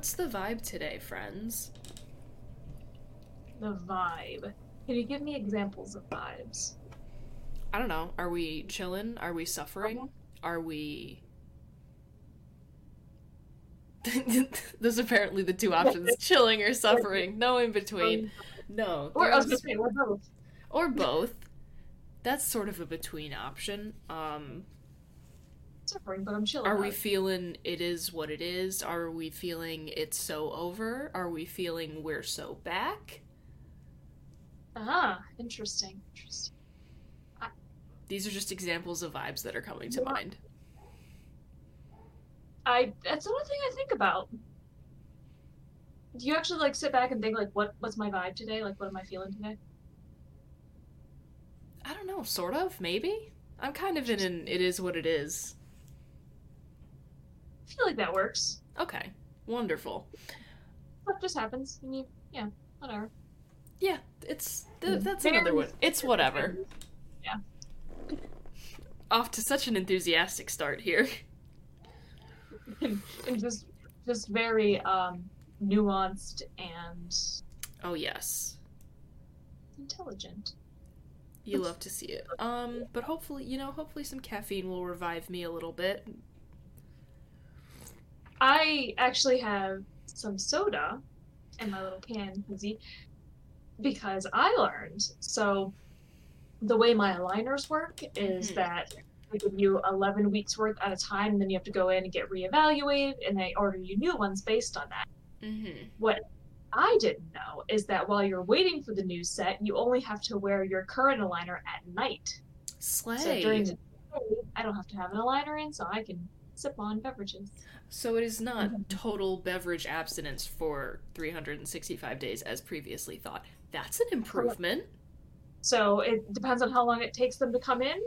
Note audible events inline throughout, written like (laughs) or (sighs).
What's the vibe today, friends? The vibe. Can you give me examples of vibes? I don't know. Are we chilling? Are we suffering? Are we. (laughs) Those are apparently the two options (laughs) chilling or suffering. No in between. No. Or was say, or both. or both. That's sort of a between option. Um, Suffering, but I'm chilling. are we it. feeling it is what it is? Are we feeling it's so over? Are we feeling we're so back? Ah, interesting. Interesting. These are just examples of vibes that are coming to Yeah. mind. I that's another thing I think about. Do you actually like sit back and think like what what's my vibe today? Like what am I feeling today? I don't know, sort of, maybe. I'm kind of in an it is what it is. I feel like that works. Okay, wonderful. What just happens? And you yeah, whatever. Yeah, it's th- that's Very- another one. It's whatever. Yeah. Off to such an enthusiastic start here. (laughs) and just just very um nuanced and Oh yes, intelligent. you love to see it. Um, but hopefully, you know, hopefully some caffeine will revive me a little bit. I actually have some soda in my little can koozie because I learned. So the way my aligners work is Mhm. that they give you 11 weeks worth at a time, and then you have to go in and get reevaluated, and they order you new ones based on that. Mm-hmm. What I didn't know is that while you're waiting for the new set, you only have to wear your current aligner at night. Slay. So during the day, I don't have to have an aligner in, so I can sip on beverages. So it is not Mm-hmm. total beverage abstinence for 365 days as previously thought. That's an improvement. So it depends on how long it takes them to come in.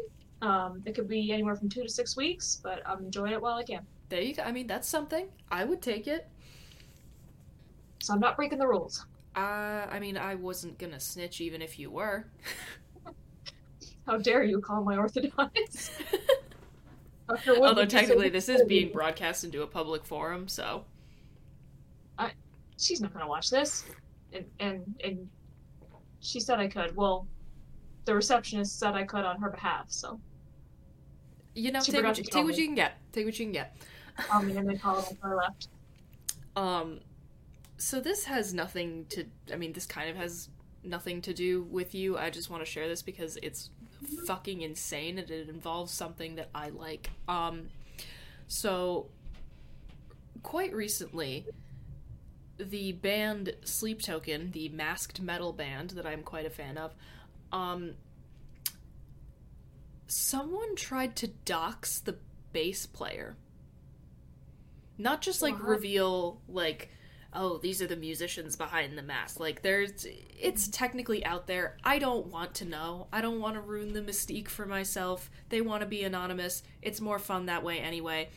Um, it could be anywhere from two to six weeks, but I'm enjoying it while I can. There you go. I mean, that's something. I would take it. So I'm not breaking the rules. Uh, I mean, I wasn't gonna snitch even if you were. (laughs) How dare you call my orthodontist? (laughs) Although would be so technically this is being broadcast into a public forum, so She's not gonna watch this, and and and she said I could. Well, the receptionist said I could on her behalf. So you know, She take what you, take what you can get. Take what you can get. um, (laughs) and then call it left. Um, so this has nothing to. I mean, this kind of has nothing to do with you. I just want to share this because it's fucking insane and it involves something that I like. Um, so quite recently, the band Sleep Token, the masked metal band that I'm quite a fan of, um, someone tried to dox the bass player. Not just like What? reveal like oh these are the musicians behind the mask. Like there's it's technically out there. I don't want to know. I don't want to ruin the mystique for myself. They want to be anonymous. It's more fun that way anyway.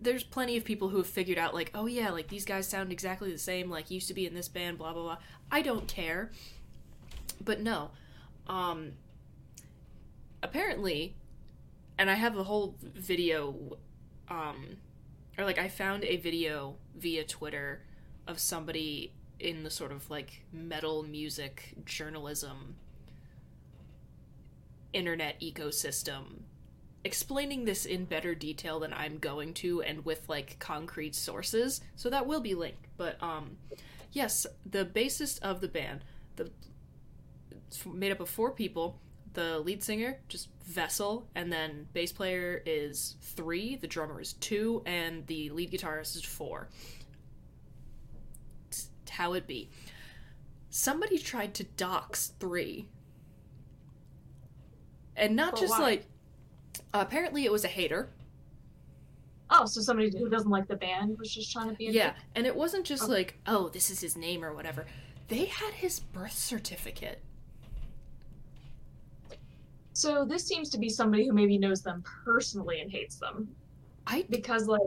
There's plenty of people who have figured out like oh yeah, like these guys sound exactly the same like used to be in this band blah blah blah. I don't care. But no. Um apparently and I have a whole video um or like I found a video via Twitter of somebody in the sort of like metal music journalism internet ecosystem explaining this in better detail than I'm going to and with like concrete sources. So that will be linked. But um yes, the bassist of the band, the made up of four people, the lead singer just Vessel and then bass player is 3, the drummer is 2 and the lead guitarist is 4 how it be. Somebody tried to dox three. And not For just why? like apparently it was a hater. Oh, so somebody who doesn't like the band was just trying to be a Yeah, dick? and it wasn't just like, oh, this is his name or whatever. They had his birth certificate. So this seems to be somebody who maybe knows them personally and hates them. I Because like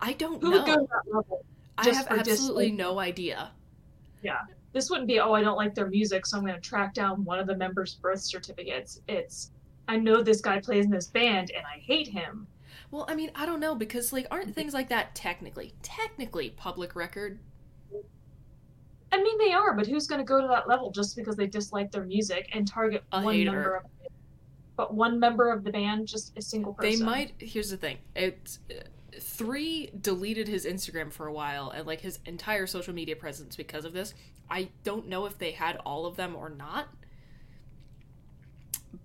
I don't who would go know. to that level? I have absolutely dislike? no idea. Yeah. This wouldn't be, oh, I don't like their music, so I'm gonna track down one of the members' birth certificates. It's I know this guy plays in this band and I hate him. Well, I mean, I don't know because like aren't things like that technically technically public record? I mean they are, but who's gonna go to that level just because they dislike their music and target A one hater. member of but one member of the band, just a single person. They might. Here's the thing. It uh, three deleted his Instagram for a while and like his entire social media presence because of this. I don't know if they had all of them or not.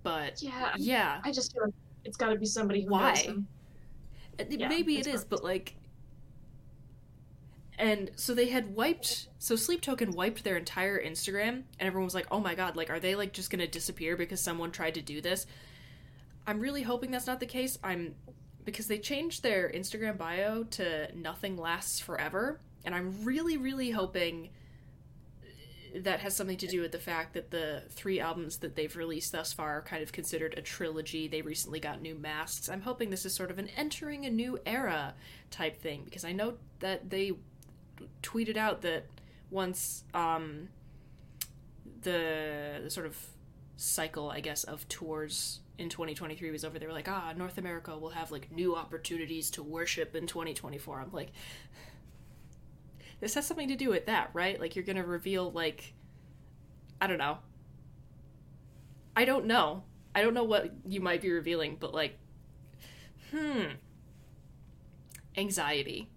But Yeah. yeah, I just feel like it's gotta be somebody who Why? knows him. Uh, Yeah, maybe it is, but like. And so they had wiped. So Sleep Token wiped their entire Instagram, and everyone was like, "Oh my god! Like, are they like just gonna disappear because someone tried to do this?" I'm really hoping that's not the case. I'm because they changed their Instagram bio to "Nothing lasts forever," and I'm really, really hoping that has something to do with the fact that the three albums that they've released thus far are kind of considered a trilogy. They recently got new masks. I'm hoping this is sort of an entering a new era type thing because I know that they tweeted out that once um, the, the sort of cycle, I guess, of tours in 2023 was over, they were like, ah, North America will have like new opportunities to worship in 2024. I'm like, this has something to do with that, right? Like you're gonna reveal like I don't know. I don't know. I don't know what you might be revealing, but like hmm. Anxiety.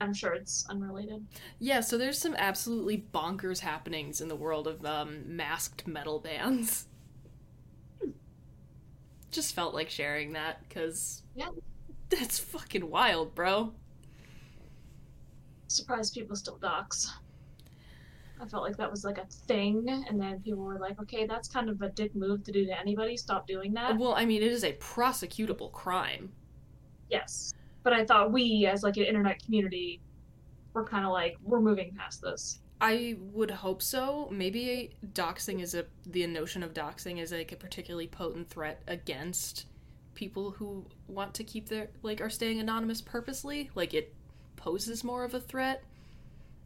I'm sure it's unrelated. Yeah, so there's some absolutely bonkers happenings in the world of um, masked metal bands. Just felt like sharing that because Yeah. that's fucking wild, bro. Surprised people still dox. I felt like that was like a thing, and then people were like, okay, that's kind of a dick move to do to anybody. Stop doing that. Well, I mean, it is a prosecutable crime. Yes. But I thought we, as like an internet community, were kind of like, we're moving past this. I would hope so. Maybe doxing is a the notion of doxing is like a particularly potent threat against people who want to keep their like are staying anonymous purposely. Like it poses more of a threat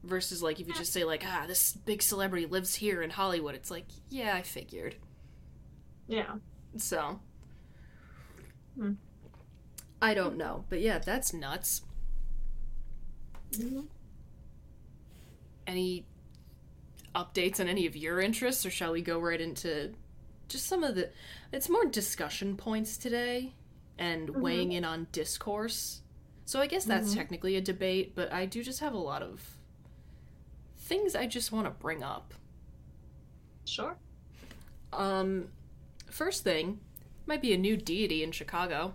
versus like if you just say like ah this big celebrity lives here in Hollywood. It's like yeah I figured. Yeah. So Hmm. I don't know, but yeah that's nuts. Mhm. Any updates on any of your interests or shall we go right into just some of the it's more discussion points today and weighing in on discourse. So i guess that's technically a debate but i do just have a lot of things i just want to bring up. Sure. um first thing might be a new deity in chicago.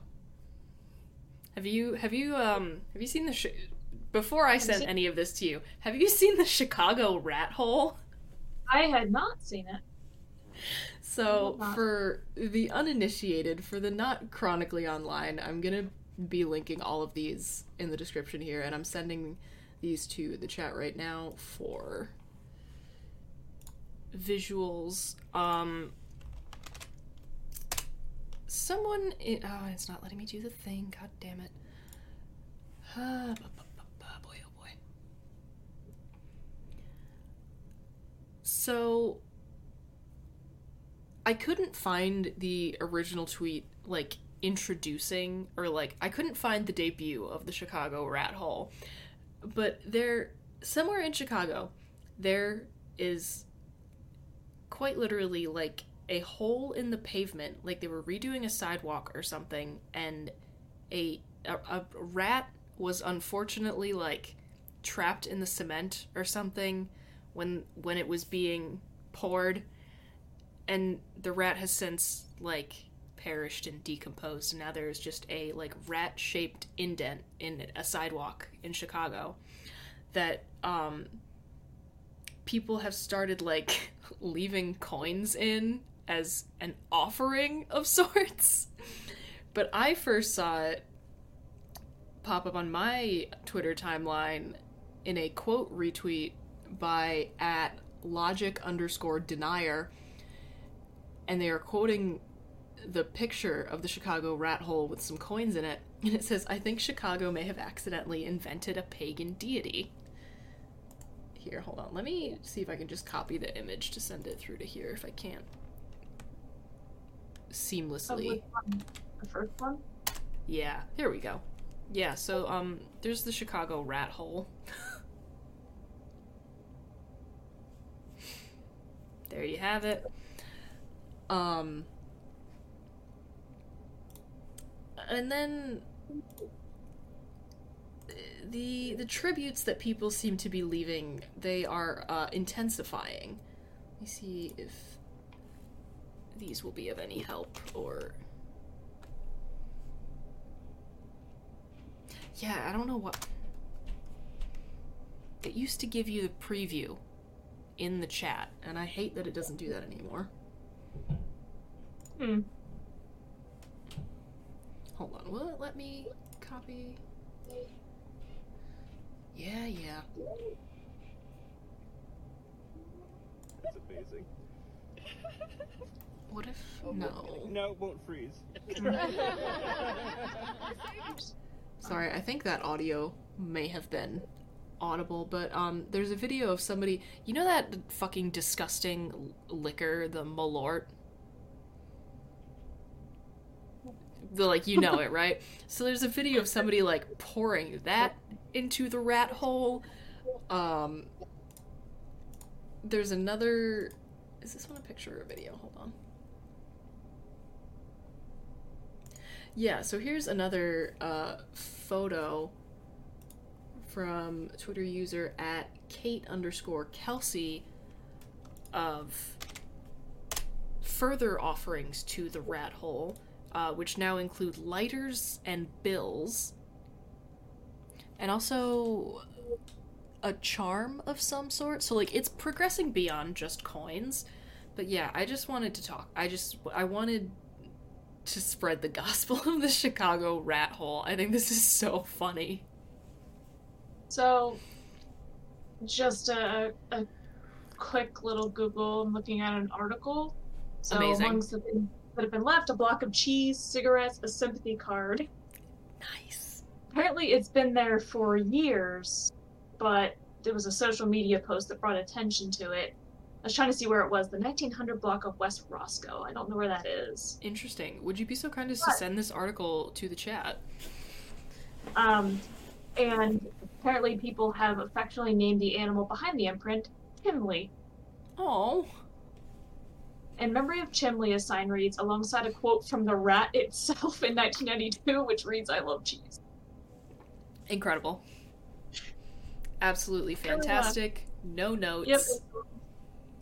Have you have you um have you seen the sh- before i sent any of this to you have you seen the chicago rat hole I had not seen it. So, for the uninitiated, for the not chronically online, I'm gonna be linking all of these in the description here, and I'm sending these to the chat right now for visuals. Um, someone, i oh, it's not letting me do the thing. God damn it! Bu- (sighs) bu- bu- bu- boy, oh boy. So, I couldn't find the original tweet like introducing or like I couldn't find the debut of the Chicago Rat Hole. But there somewhere in Chicago there is quite literally like a hole in the pavement, like they were redoing a sidewalk or something, and a a, a rat was unfortunately like trapped in the cement or something when when it was being poured and the rat has since like perished and decomposed. And now there's just a like rat shaped indent in a sidewalk in Chicago that um people have started like (laughs) leaving coins in as an offering of (laughs) sorts. But I first saw it pop up on my Twitter timeline in a quote retweet by at logic underscore denier and they are quoting the picture of the Chicago rat hole with some coins in it, and it says, I think Chicago may have accidentally invented a pagan deity. Here, hold on. Let me see if I can just copy the image to send it through to here if I can't. Seamlessly. The first one? Yeah, here we go. Yeah, so um there's the Chicago rat hole. (laughs) there you have it. Um and then the the tributes that people seem to be leaving they are uh, intensifying. Let me see if these will be of any help or Yeah, I don't know what. It used to give you the preview in the chat, and I hate that it doesn't do that anymore. Hmm. Hold on, will it let me copy? Yeah, yeah. That's amazing. What if no? No, it won't freeze. (laughs) Sorry, I think that audio may have been audible, but um, there's a video of somebody. You know that fucking disgusting liquor, the Malort. The like you know it (laughs) right. So there's a video of somebody like pouring that into the rat hole. Um, there's another. Is this one a picture or a video? Hold on. Yeah, so here's another uh, photo from Twitter user at Kait underscore Kelsey of further offerings to the rat hole, uh, which now include lighters and bills, and also a charm of some sort. So, like, it's progressing beyond just coins. But yeah, I just wanted to talk. I just, I wanted to spread the gospel (laughs) of the Chicago rat hole. I think this is so funny. So, just a, a quick little Google. I'm looking at an article. So, Amazing. amongst the things that have been left, a block of cheese, cigarettes, a sympathy card. Nice. Apparently, it's been there for years, but there was a social media post that brought attention to it. I was trying to see where it was. The 1900 block of West Roscoe. I don't know where that is. Interesting. Would you be so kind as to send this article to the chat? Um, and apparently, people have affectionately named the animal behind the imprint Chimley. Oh, In memory of Chimley, a sign reads alongside a quote from the rat itself in 1992, which reads, I love cheese. incredible. Absolutely fantastic. No notes. Yep.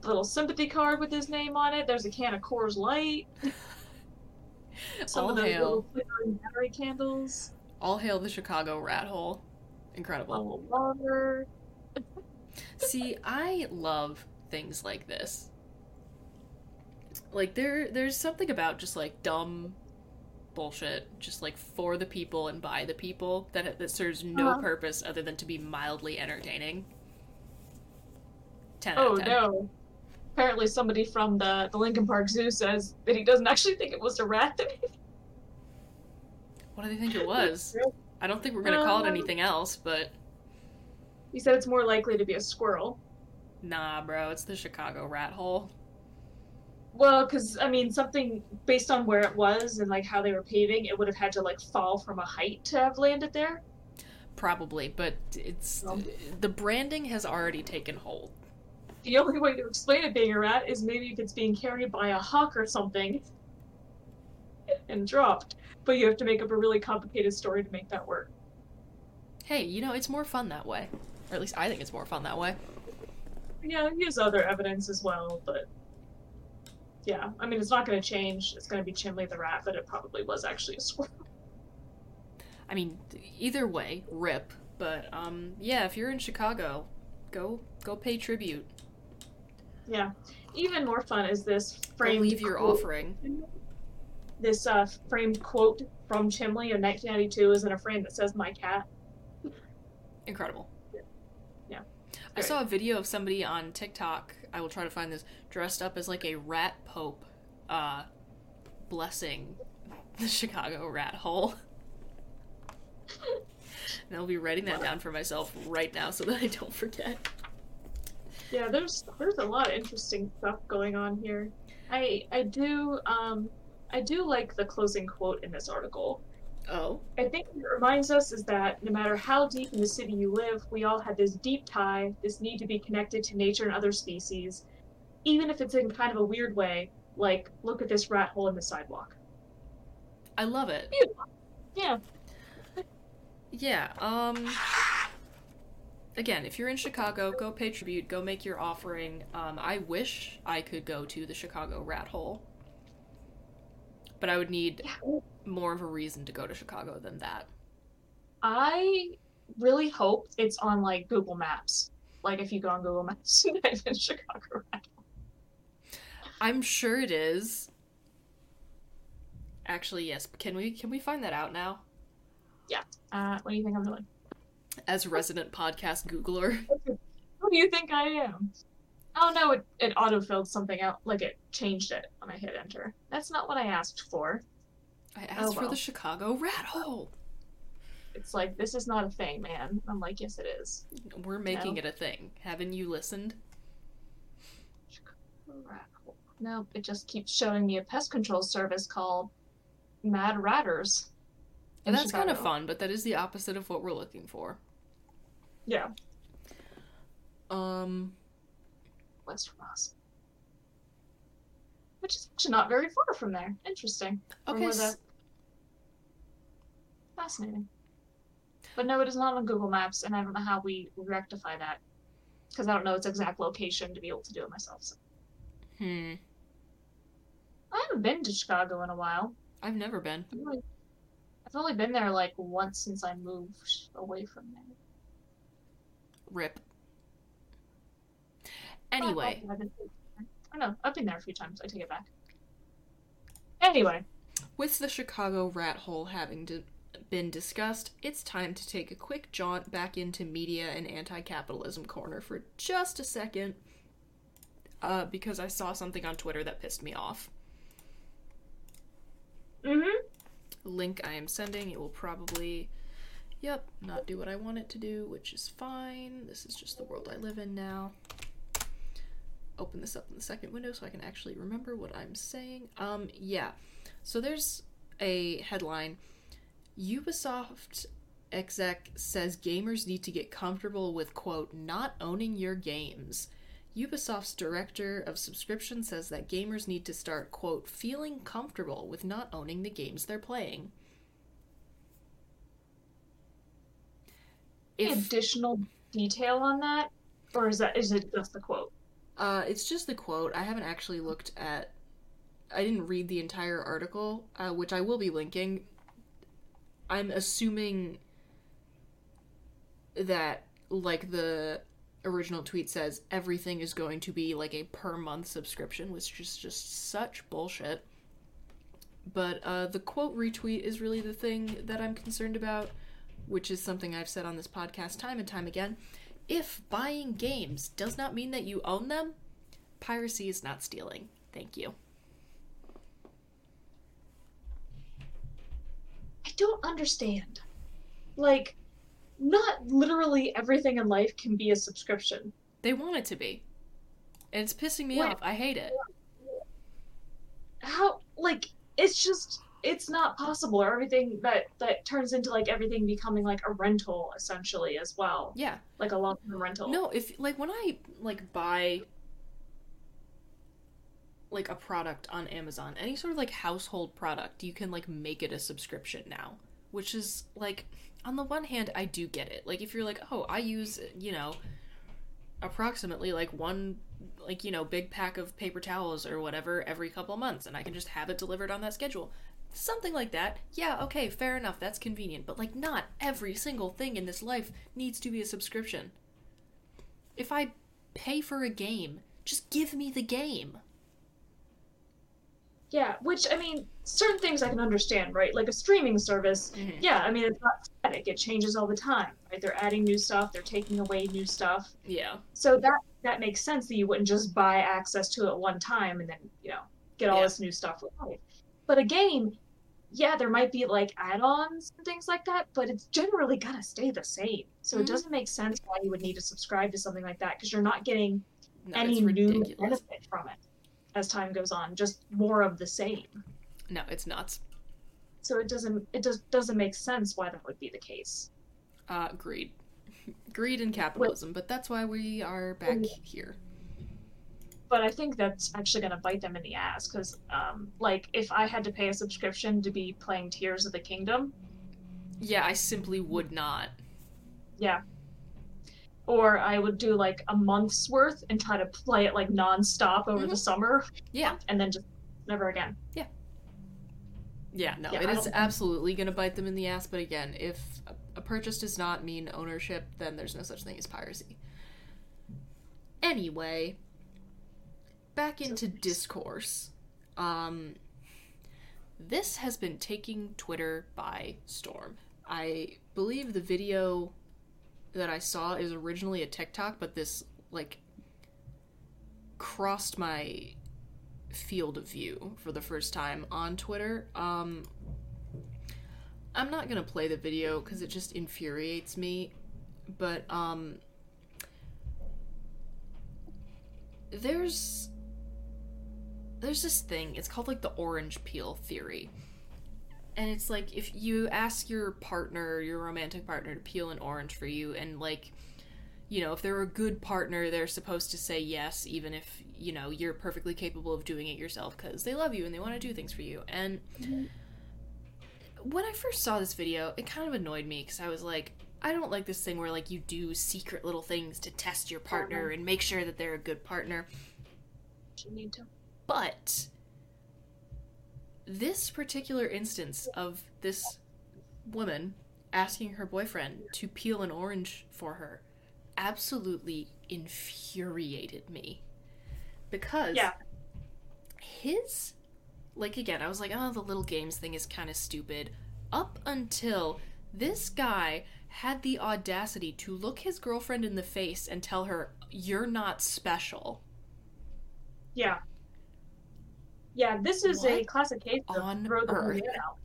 Little sympathy card with his name on it. There's a can of Coors Light. (laughs) Some All of those hail. little flickering battery candles. All hail the Chicago rat hole. Incredible. See, I love things like this. Like there there's something about just like dumb bullshit, just like for the people and by the people that that serves no Uh-huh. purpose other than to be mildly entertaining. 10 out Oh of 10. no. Apparently, somebody from the, the Lincoln Park Zoo says that he doesn't actually think it was a rat that What do they think it was? (laughs) I don't think we're going to call it Um, anything else, but You said it's more likely to be a squirrel. nah, bro, it's the Chicago rat hole. Well, because I mean, something based on where it was and like how they were paving, it would have had to like fall from a height to have landed there. Probably, but it's Um. the branding has already taken hold. the only way to explain it being a rat is maybe if it's being carried by a hawk or something and dropped. But you have to make up a really complicated story to make that work. Hey, you know, it's more fun that way. Or at least I think it's more fun that way. Yeah, use other evidence as well, but yeah, I mean, it's not going to change. It's going to be Chimley the rat, but it probably was actually a squirrel. I mean, either way, rip. But um, yeah, if you're in Chicago, go go pay tribute. Yeah. Even more fun is this framed leave your offering. (laughs) This uh, framed quote from Chimley in 1992 is in a frame that says "My cat." Incredible. Yeah. I saw a video of somebody on TikTok. I will try to find this dressed up as like a rat pope, uh, blessing the Chicago rat hole. and I'll be writing that down for myself right now so that I don't forget. Yeah, there's there's a lot of interesting stuff going on here. I I do um I do like the closing quote in this article. Oh, I think what it reminds us is that no matter how deep in the city you live, we all have this deep tie, this need to be connected to nature and other species, even if it's in kind of a weird way, like look at this rat hole in the sidewalk. I love it. Yeah. Yeah, um again, if you're in Chicago, go pay tribute, go make your offering. Um I wish I could go to the Chicago rat hole. But I would need more of a reason to go to Chicago than that. I really hope it's on like Google Maps. Like if you go on Google Maps and type in Chicago. (laughs) I'm sure it is. Actually, yes. Can we can we find that out now? Yeah. Uh, what do you think I'm doing? As resident podcast Googler. (laughs) Who do you think I am? Oh no, it, it auto filled something out, like it changed it when I hit enter. That's not what I asked for. I asked for well. the Chicago rat hole. It's like, this is not a thing, man. I'm like, yes, it is. We're making No. it a thing. Haven't you listened? Rat hole. Nope, it just keeps showing me a pest control service called Mad Ratters. And that's kind of fun, but that is the opposite of what we're looking for. Yeah, Um, west from us. Which is actually not very far from there. Interesting. Okay, the- Fascinating. But no, it is not on Google Maps, and I don't know how we rectify that. Because I don't know its exact location to be able to do it myself. So. hmm. I haven't been to Chicago in a while. I've never been. I've only, I've only been there like once since I moved away from there. Rip. Anyway, I know, I've been there a few times. I take it back. Anyway, with the Chicago rat hole having d- been discussed, it's time to take a quick jaunt back into media and anti capitalism corner for just a second. Uh, because I saw something on Twitter that pissed me off. mm-hmm. Link I am sending, it will probably, yep, not do what I want it to do, which is fine. This is just the world I live in now. Open this up in the second window so I can actually remember what I'm saying. Um, yeah. So there's a headline Ubisoft exec says gamers need to get comfortable with, quote, not owning your games. Ubisoft's director of subscription says that gamers need to start, quote, feeling comfortable with not owning the games they're playing. If additional detail on that, or is that is it just the quote? Uh, it's just the quote, I haven't actually looked at. I didn't read the entire article, uh, which I will be linking. I'm assuming that, like the original tweet says, everything is going to be like a per month subscription, which is just such bullshit. But uh, the quote retweet is really the thing that I'm concerned about, which is something I've said on this podcast time and time again. If buying games does not mean that you own them, piracy is not stealing. Thank you. I don't understand. Like, not literally everything in life can be a subscription. They want it to be. And it's pissing me Wait. off. I hate it. How like it's just it's not possible or everything that that turns into like everything becoming like a rental essentially as well. Yeah. Like a long term rental. No, if like when I like buy like a product on Amazon, any sort of like household product, you can like make it a subscription now, which is like on the one hand I do get it. Like if you're like, "Oh, I use, you know, approximately like one like, you know, big pack of paper towels or whatever every couple months and I can just have it delivered on that schedule." Something like that. Yeah, okay, fair enough. That's convenient, but like not every single thing in this life needs to be a subscription. If I pay for a game, just give me the game. Yeah, which I mean, certain things I can understand, right? Like a streaming service. Mhm. Yeah, I mean it's not static; it changes all the time. Right? They're adding new stuff, they're taking away new stuff. Yeah. So that that makes sense that you wouldn't just buy access to it one time and then you know get all Yeah. this new stuff. But a game, yeah, there might be like add-ons and things like that, but it's generally gonna stay the same. So Mhm. it doesn't make sense why you would need to subscribe to something like that because you're not getting No, any new benefit from it as time goes on. Just more of the same. No, it's nuts. So it doesn't it just doesn't make sense why that would be the case. Uh, greed. (laughs) Greed and capitalism, but that's why we are back here. But I think that's actually going to bite them in the ass because, um, like, if I had to pay a subscription to be playing Tears of the Kingdom, Yeah, I simply would not. yeah, or I would do like a month's worth and try to play it like nonstop over the Mhm. summer, Yeah. and then just never again. Yeah, no, Yeah, it I is don't think- absolutely going to bite them in the ass, but again, if a purchase does not mean ownership, then there's no such thing as piracy. Anyway, back into discourse. Um this has been taking Twitter by storm. I believe the video that I saw is originally a TikTok, but this like crossed my field of view for the first time on Twitter. Um, I'm not gonna play the video because it just infuriates me, but um, there's there's this thing. It's called like the orange peel theory. And it's like if you ask your partner, your romantic partner, to peel an orange for you, and like, you know, if they're a good partner, they're supposed to say yes, even if, you know, you're perfectly capable of doing it yourself because they love you and they want to do things for you. And when I first saw this video, it kind of annoyed me because I was like, I don't like this thing where, like, you do secret little things to test your partner uh-huh. and make sure that they're a good partner. You need to. But this particular instance of this woman asking her boyfriend to peel an orange for her absolutely infuriated me. Because Yeah. his like again, I was like, oh, the little games thing is kind of stupid. Up until this guy had the audacity to look his girlfriend in the face and tell her, "You're not special." Yeah. Yeah, this is a What classic case on throw the whole man out.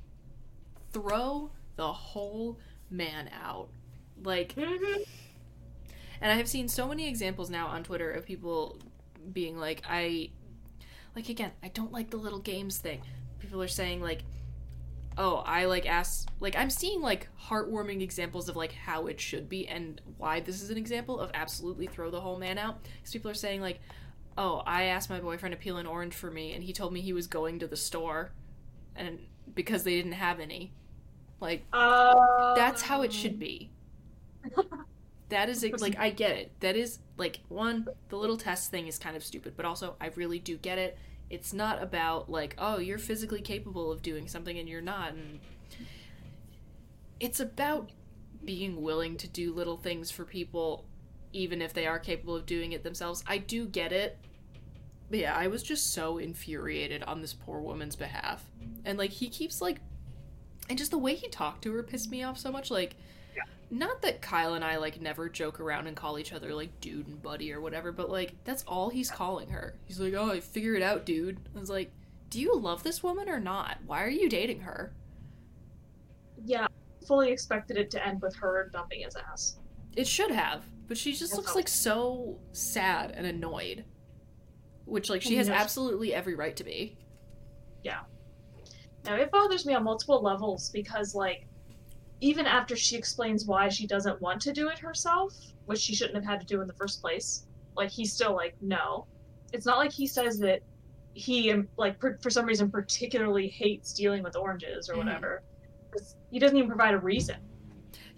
throw the whole man out. Like, Mhm. and I have seen so many examples now on Twitter of people being like, I, like, again, I don't like the little games thing. People are saying, like, oh, I like ask, like, I'm seeing like heartwarming examples of like how it should be and why this is an example of absolutely throw the whole man out. Because people are saying, like, oh, I asked my boyfriend to peel an orange for me and he told me he was going to the store and because they didn't have any. Like, Uh, that's how it should be. That is. (laughs) Like, I get it. That is, like, one, the little test thing is kind of stupid, but also, I really do get it. It's not about, like, oh, you're physically capable of doing something and you're not. And it's about being willing to do little things for people, even if they are capable of doing it themselves. I do get it. But yeah, I was just so infuriated on this poor woman's behalf. And, like, he keeps, like, and just the way he talked to her pissed me off so much. Like, not that Kyle and I like never joke around and call each other like dude and buddy or whatever, but like that's all he's calling her. He's like, "Oh, I figure it out, dude." I was like, "Do you love this woman or not? Why are you dating her?" Yeah, fully expected it to end with her dumping his ass. It should have, but she just looks like so sad and annoyed, which like she has Yeah. absolutely every right to be. Yeah. Now it bothers me on multiple levels because like even after she explains why she doesn't want to do it herself, which she shouldn't have had to do in the first place, like he's still like, no. It's not like he says that he um, like per, for some reason particularly hates dealing with oranges or whatever. whatever. 'Cause He doesn't even provide a reason.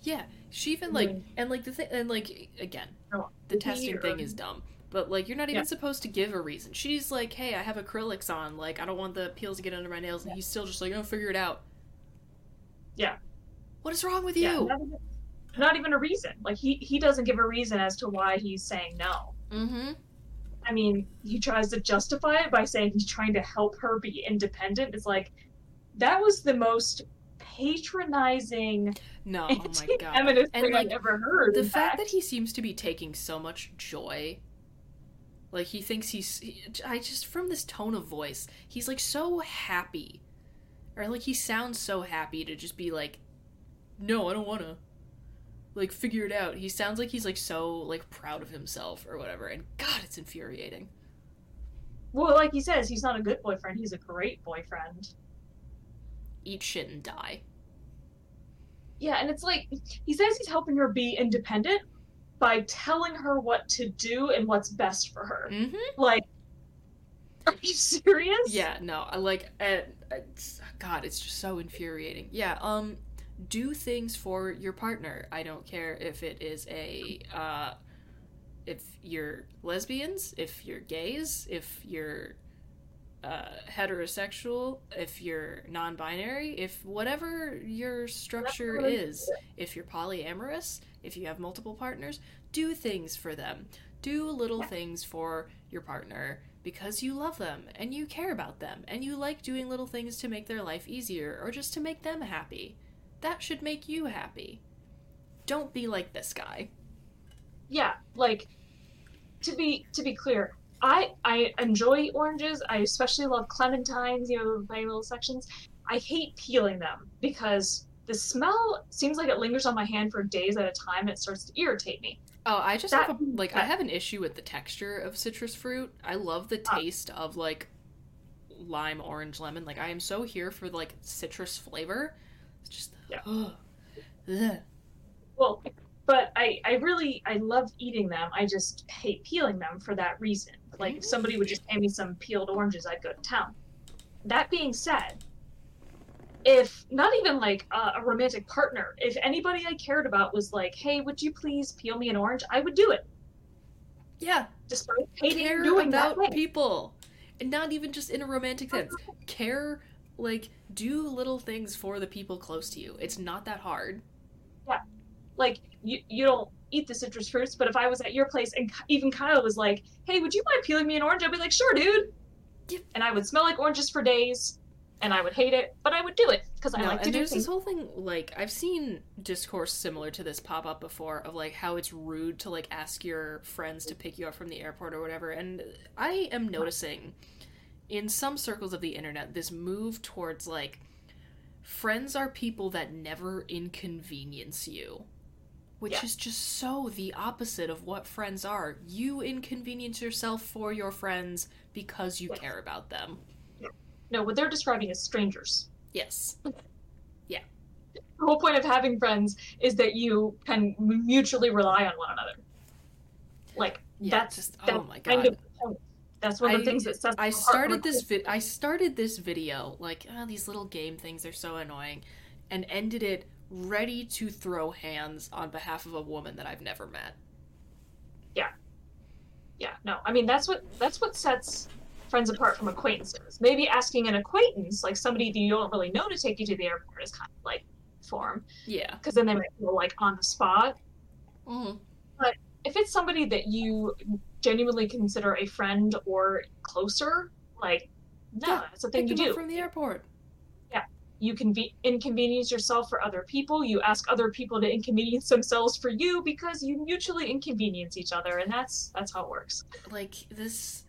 Yeah, she even like Mm. and like the thing and like again, No, the he testing or- thing is dumb. But like you're not even Yeah. supposed to give a reason. She's like, "Hey, I have acrylics on. Like I don't want the peels to get under my nails." And he's still just like, "Oh, figure it out." Yeah. What is wrong with Yeah, you? not even, not even a reason. Like he he doesn't give a reason as to why he's saying no. Mm-hmm. I mean, he tries to justify it by saying he's trying to help her be independent. It's like that was the most patronizing No, oh my god. And thing like I've ever heard. the fact that he seems to be taking so much joy like he thinks he's he, i just from this tone of voice he's like so happy. Or like he sounds so happy to just be like no i don't want to like figure it out. He sounds like he's like so like proud of himself or whatever. And god it's infuriating. Well, like he says, he's not a good boyfriend. He's a great boyfriend. eat shit and die. Yeah, and it's like he says he's helping her be independent by telling her what to do and what's best for her. mm-hmm Like, (laughs) are you serious? Yeah, no, I like, uh, God, it's just so infuriating. Yeah, um, do things for your partner. I don't care if it is a, uh, if you're lesbians, if you're gays, if you're uh, heterosexual, if you're non-binary, if whatever your structure is, if you're polyamorous, if you have multiple partners, do things for them. Do little things for your partner because you love them and you care about them and you like doing little things to make their life easier or just to make them happy. That should make you happy. Don't be like this guy. yeah like to be to be clear i i enjoy oranges i especially love clementines you know the little sections i hate peeling them because the smell seems like it lingers on my hand for days at a time and it starts to irritate me Oh, I just That- have a, like I have an issue with the texture of citrus fruit. I love the Ah. taste of like lime, orange, lemon. Like I am so here for like citrus flavor. It's just Yeah. (gasps) Ugh. well but i i really i love eating them i just hate peeling them for that reason like if somebody would just hand me some peeled oranges i'd go to town that being said if not even like a, a romantic partner if anybody i cared about was like hey would you please peel me an orange? I would do it. Yeah, despite hating care doing about that people, and not even just in a romantic sense. Care, like do little things for the people close to you. It's not that hard. Yeah, like you you don't eat the citrus fruits but if i was at your place and even kyle was like hey would you mind peeling me an orange? I'd be like sure dude. Yep. and i would smell like oranges for days and i would hate it but i would do it because i No, like to and do there's things this whole thing like I've seen discourse similar to this pop up before of like how it's rude to like ask your friends to pick you up from the airport or whatever. And I am noticing in some circles of the internet this move towards like friends are people that never inconvenience you. Which Yeah. is just so the opposite of what friends are. You inconvenience yourself for your friends because you Yes. care about them. No what they're describing is strangers Yes. Yeah. The whole point of having friends is that you can mutually rely on one another like Yeah, that's just- oh that's my kind God. of that's one of the I- things that sets I started this vi- I started this video like oh, these little game things are so annoying, and ended it ready to throw hands on behalf of a woman that I've never met. Yeah. Yeah no i mean that's what that's what sets friends apart from acquaintances maybe asking an acquaintance like somebody that you don't really know to take you to the airport is kind of like form Yeah. because then they might feel like on the spot Mm-hmm. if it's somebody that you genuinely consider a friend or closer like no Yeah, that's a thing you do from the airport. Yeah, you can be inconvenience yourself for other people you ask other people to inconvenience themselves for you because you mutually inconvenience each other and that's that's how it works Like this.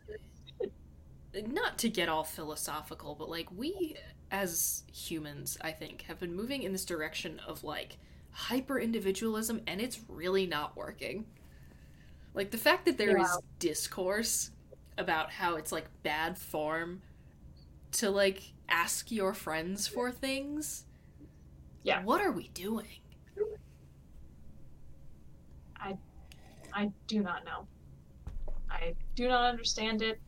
Not to get all philosophical, but like we as humans, I think, have been moving in this direction of like hyper individualism, and it's really not working. Like the fact that there is Yeah. discourse about how it's like bad form to like ask your friends for things. Yeah. What are we doing? I I do not know. I do not understand it.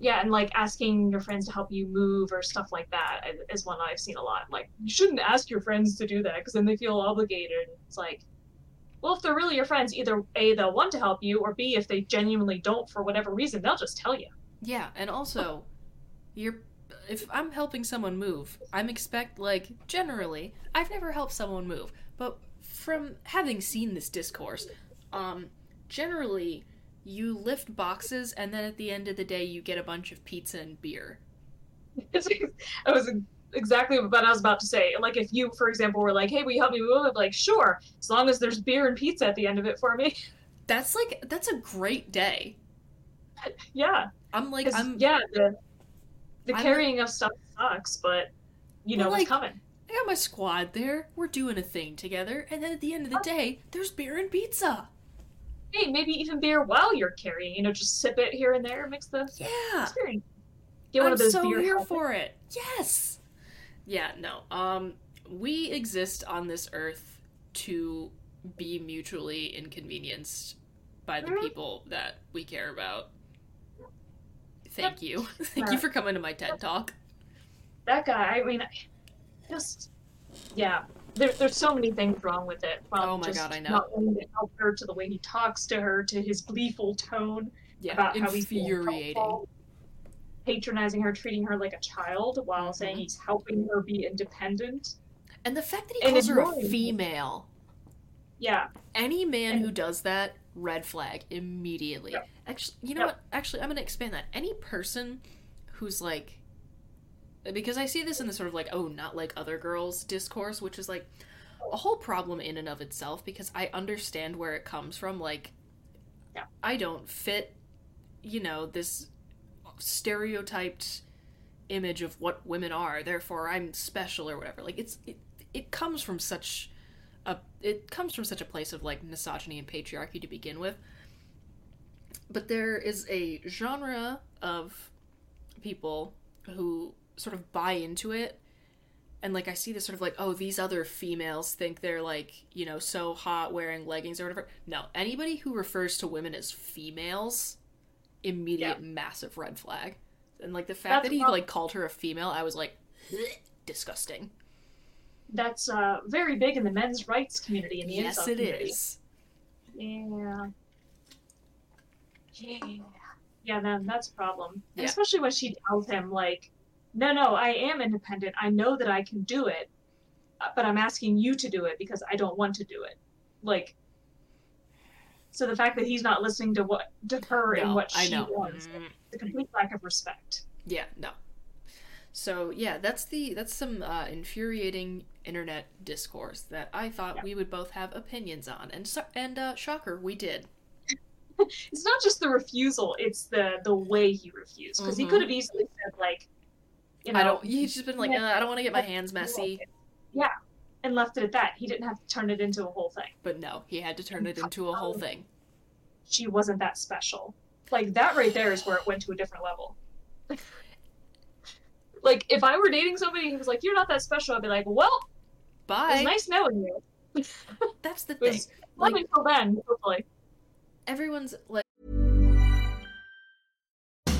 Yeah, and like asking your friends to help you move or stuff like that is one I've seen a lot. Like, you shouldn't ask your friends to do that because then they feel obligated. It's like, well, if they're really your friends, either A, they'll want to help you, or B, if they genuinely don't for whatever reason, they'll just tell you. Yeah, and also, you're if I'm helping someone move, I'm expect like generally, I've never helped someone move, but from having seen this discourse, um, generally you lift boxes and then at the end of the day you get a bunch of pizza and beer. (laughs) I was exactly what I was about to say. Like if you, for example, were like, "Hey, will you help me move?" I'd be like, "Sure," as long as there's beer and pizza at the end of it for me. That's like that's a great day. (laughs) Yeah. I'm like I'm yeah the the I'm carrying of stuff sucks, but you know Well, what's like- coming. I got my squad there. We're doing a thing together, and then at the end of the day, there's beer and pizza. Hey, maybe even beer while you're carrying. You know, just sip it here and there, mix the Yeah. experience. Get one I'm of those so beer here helmets. for it. Yes. Yeah. No. Um, we exist on this earth to be mutually inconvenienced by the Mhm. people that we care about. Thank you. (laughs) Thank Yeah. you for coming to my TED talk. That guy. I mean, just yeah. There, there's so many things wrong with it. From Oh my God, I know. Not wanting to help her to the way he talks to her, to his gleeful tone Yeah, about how he's infuriating. patronizing her, treating her like a child, while Mm-hmm. saying he's helping her be independent. And the fact that he And calls her a female. Yeah, Any man who does that, red flag immediately. Yep. Actually, you know Yep. what? Actually, I'm going to expand that. Any person who's like because I see this in the sort of like oh, not like other girls discourse, which is like a whole problem in and of itself because I understand where it comes from like Yeah. I don't fit you know this stereotyped image of what women are, therefore I'm special or whatever. Like it's it, it comes from such a it comes from such a place of like misogyny and patriarchy to begin with. But there is a genre of people who sort of buy into it and like I see this sort of like, oh, these other females think they're like, you know, so hot wearing leggings or whatever. No, anybody who refers to women as females, immediate massive red flag. And like the fact That's that he like called her a female, I was like, (sniffs) disgusting. that's uh, very big in the men's rights community and the Yes, it community. is. Yeah. Yeah. Yeah, then that's a problem. Yeah. especially when she tells him, like, no, no, I am independent. I know that I can do it, uh, but I'm asking you to do it because I don't want to do it. Like, so the fact that he's not listening to what to her and what I she know. wants, Mm. it's a complete lack of respect. Yeah, no. So yeah, that's the that's some uh, infuriating internet discourse that I thought we would both have opinions on, and so, and uh, shocker, we did. (laughs) It's not just the refusal; it's the the way he refused. Because he Mhm. could have easily said, like, you know, I don't. He's just been like, uh, I don't want to get my hands messy, Yeah, and left it at that. He didn't have to turn it into a whole thing. but no, he had to turn it into a whole thing. She wasn't that special. Like that right there is where it went to a different level. (laughs) like if I were dating somebody who was like, "You're not that special," I'd be like, "Well, it Bye. was nice knowing you." (laughs) That's the thing. Like until then, hopefully. everyone's like,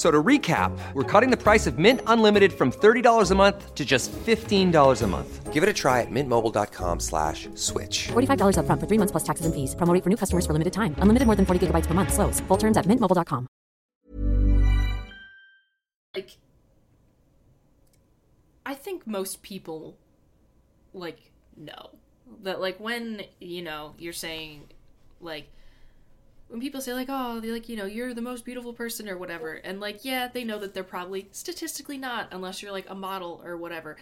F- So to recap, we're cutting the price of Mint Unlimited from $30 a month to just $15 a month. Give it a try at mintmobile.com slash switch. $45 upfront for three months plus taxes and fees. Promo rate for new customers for limited time. Unlimited more than 40 gigabytes per month. Slows. Full terms at mintmobile.com. like I think most people like know that like when you know you're saying like when people say like, "Oh, they like you know you're the most beautiful person" or whatever, and like yeah, they know that they're probably statistically not unless you're like a model or whatever.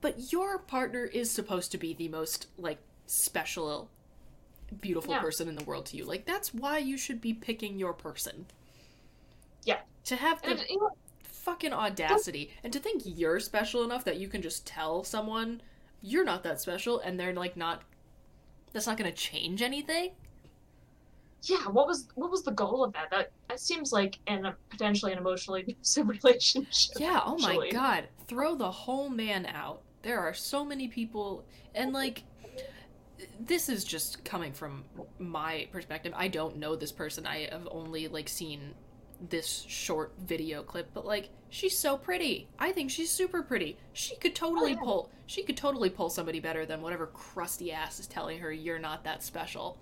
But your partner is supposed to be the most like special, beautiful Yeah. person in the world to you. Like that's why you should be picking your person. Yeah. To have the you know, fucking audacity and to think you're special enough that you can just tell someone you're not that special and they're like not that's not going to change anything yeah, what was what was the goal of that? That that seems like an potentially an emotionally (laughs) abusive relationship. yeah oh my god. Throw the whole man out. There are so many people and like this is just coming from my perspective. I don't know this person. I have only like seen this short video clip but like she's so pretty. I think she's super pretty. She could totally oh, yeah. pull she could totally pull somebody better than whatever crusty ass is telling her you're not that special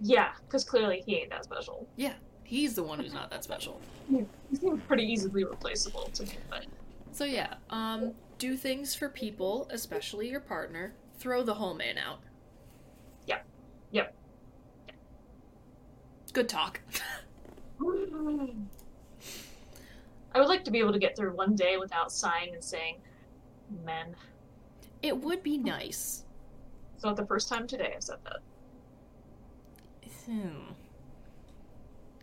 Yeah, because clearly he ain't that special. yeah he's the one who's not that special He seems pretty easily replaceable to me, but so yeah um do things for people especially your partner throw the whole man out Yep. Yep. good talk (laughs) I would like to be able to get through one day without sighing and saying, "Men." it would be nice It's not the first time today I've said that. Hmm.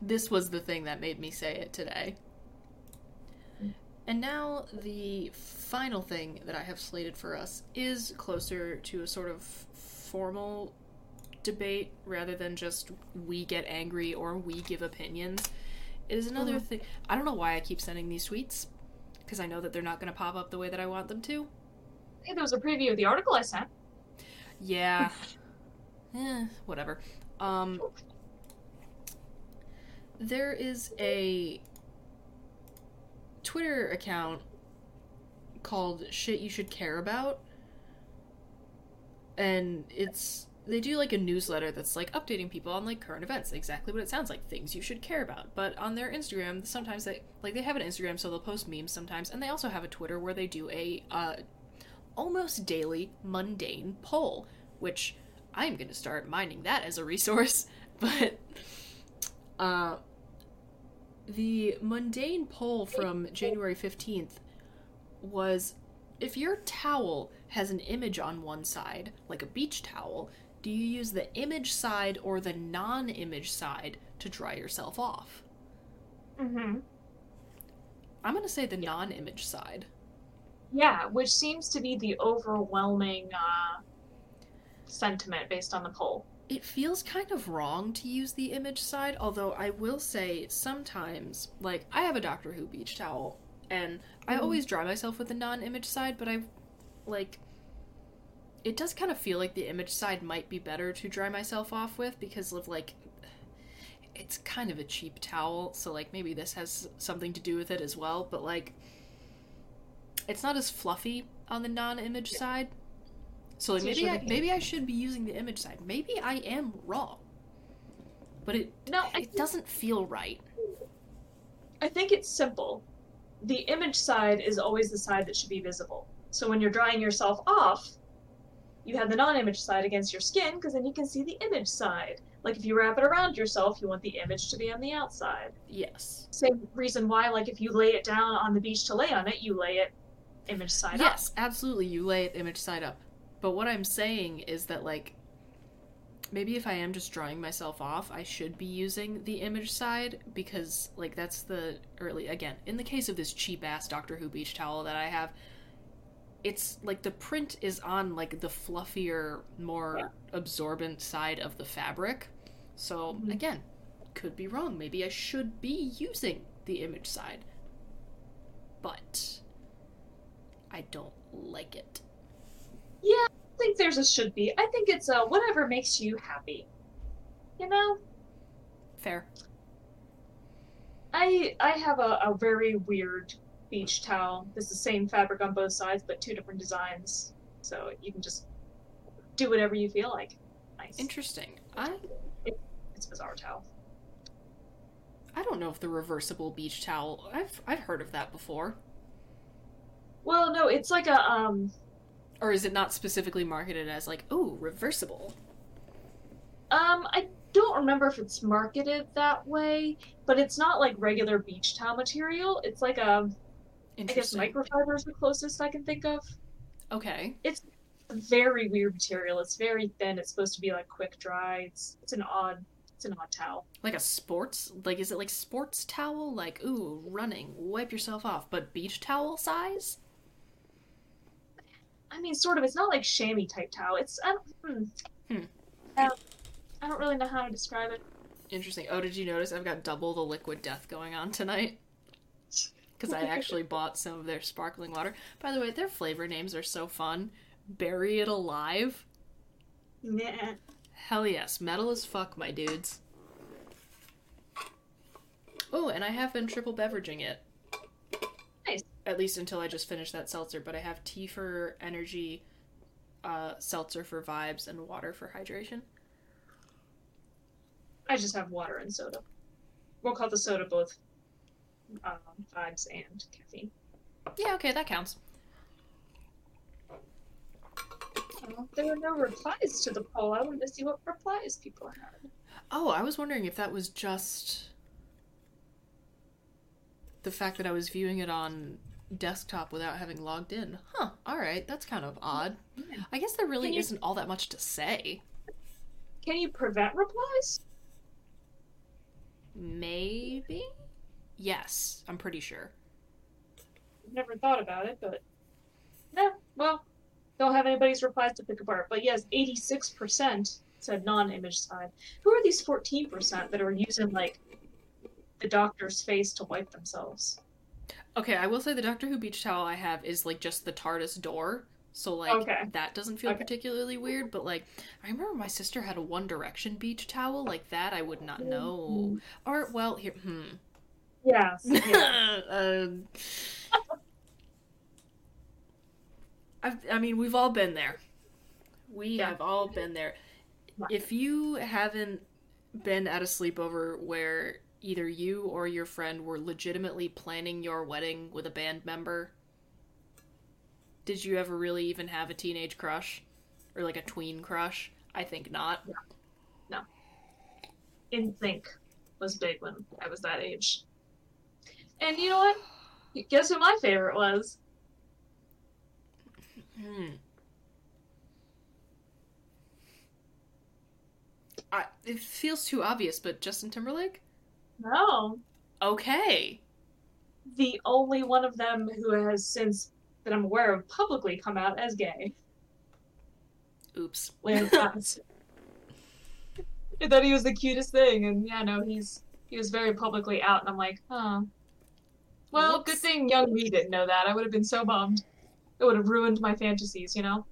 This was the thing that made me say it today. And now, the final thing that I have slated for us is closer to a sort of formal debate rather than just we get angry or we give opinions. It is another thing. I don't know why I keep sending these tweets because I know that they're not going to pop up the way that I want them to. Hey, there was a preview of the article I sent. Yeah. (laughs) eh, whatever. Um there is a Twitter account called Shit You Should Care About. And it's they do like a newsletter that's like updating people on like current events, exactly what it sounds like, things you should care about. But on their Instagram, sometimes they like they have an Instagram so they'll post memes sometimes, and they also have a Twitter where they do a uh almost daily mundane poll, which I'm going to start mining that as a resource. (laughs) But uh, the mundane poll from January 15th was if your towel has an image on one side, like a beach towel, do you use the image side or the non image side to dry yourself off? Mm-hmm. I'm going to say the non image side. Yeah, which seems to be the overwhelming uh, sentiment based on the poll. It feels kind of wrong to use the image side, although I will say sometimes, like, I have a Doctor Who beach towel, and I mm. always dry myself with the non image side, but I, like, it does kind of feel like the image side might be better to dry myself off with because of, like, it's kind of a cheap towel, so, like, maybe this has something to do with it as well, but, like, it's not as fluffy on the non image side. So like maybe I, maybe I should be using the image side. Maybe I am wrong. But it No, it doesn't feel right. I think it's simple. The image side is always the side that should be visible. So when you're drying yourself off, you have the non-image side against your skin because then you can see the image side. Like if you wrap it around yourself, you want the image to be on the outside. Yes. Same reason why, like if you lay it down on the beach to lay on it, you lay it image side up. Yes, absolutely. You lay it image side up. But what I'm saying is that like maybe if I am just drawing myself off, I should be using the image side because like that's the early again, in the case of this cheap ass Doctor Who beach towel that I have, it's like the print is on like the fluffier, more absorbent side of the fabric. So mm-hmm. again, could be wrong. Maybe I should be using the image side. But I don't like it. Yeah, think there's a should be. I think it's uh, whatever makes you happy. You know? Fair. I I have a, a very weird beach towel. It's the same fabric on both sides, but two different designs. So you can just do whatever you feel like. Nice. Interesting. I It's a bizarre towel. I don't know if the reversible beach towel. I've I've heard of that before. Well, no, it's like a um Or is it not specifically marketed as like, oh, reversible? um I don't remember if it's marketed that way, but it's not like regular beach towel material. It's like a, I guess microfiber is the closest I can think of. Okay. It's very weird material. It's very thin. It's supposed to be like quick dry. It's it's an odd it's an odd towel. Like a sports like is it like sports towel? Like, ooh, running, wipe yourself off, but beach towel size? I mean, sort of. It's not like chamois type towel. It's I don't, hmm. Hmm. I don't- I don't really know how to describe it. Interesting. Oh, did you notice I've got double the liquid death going on tonight? (laughs) Because I actually bought some of their sparkling water. By the way, their flavor names are so fun. Bury it alive. Nah. Hell yes, metal as fuck, my dudes. Oh, and I have been triple beveraging it. At least until I just finished that seltzer, but I have tea for energy, uh, seltzer for vibes, and water for hydration. I just have water and soda. We'll call the soda both um, vibes and caffeine. Yeah, okay, that counts. Well, there were no replies to the poll. I wanted to see what replies people had. Oh, I was wondering if that was just the fact that I was viewing it on desktop without having logged in. Huh, alright, that's kind of odd. I guess there really you- isn't all that much to say. Can you prevent replies? Maybe? Yes, I'm pretty sure. I've never thought about it, but Yeah, Well, don't have anybody's replies to pick apart. But yes, eighty-six percent said non-image side. Who are these fourteen percent that are using like the doctor's face to wipe themselves? Okay, I will say the Doctor Who beach towel I have is like just the TARDIS door. So like Okay. that doesn't feel Okay. particularly weird, but like I remember my sister had a One Direction beach towel like that. I would not know. Or well, here, hmm. Yes. (laughs) Yeah. uh, I've, I mean, we've all been there. We Yeah. have all been there. If you haven't been at a sleepover where either you or your friend were legitimately planning your wedding with a band member, did you ever really even have a teenage crush? Or like a tween crush? I think not. No. NSYNC was big when I was that age. And you know what? Guess who my favorite was? Hmm. I, it feels too obvious, but Justin Timberlake? No. Okay. The only one of them who has since that I'm aware of publicly come out as gay. Oops. (laughs) I thought he was the cutest thing, and yeah, no, he's he was very publicly out, and I'm like, huh. Well, Whoops. good thing young me didn't know that. I would have been so bummed. It would have ruined my fantasies, you know?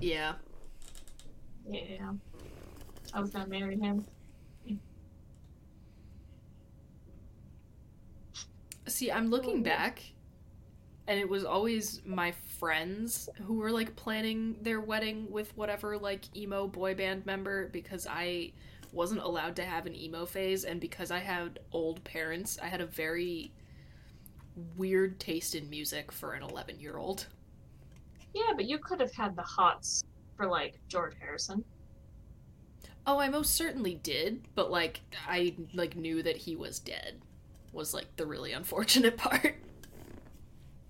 Yeah. Yeah. I was gonna marry him. See, I'm looking back, and it was always my friends who were like planning their wedding with whatever like emo boy band member because I wasn't allowed to have an emo phase, and because I had old parents, I had a very weird taste in music for an 11 year old. Yeah, but you could have had the hots for like George Harrison. Oh, I most certainly did, but like I like knew that he was dead was like the really unfortunate (laughs) part.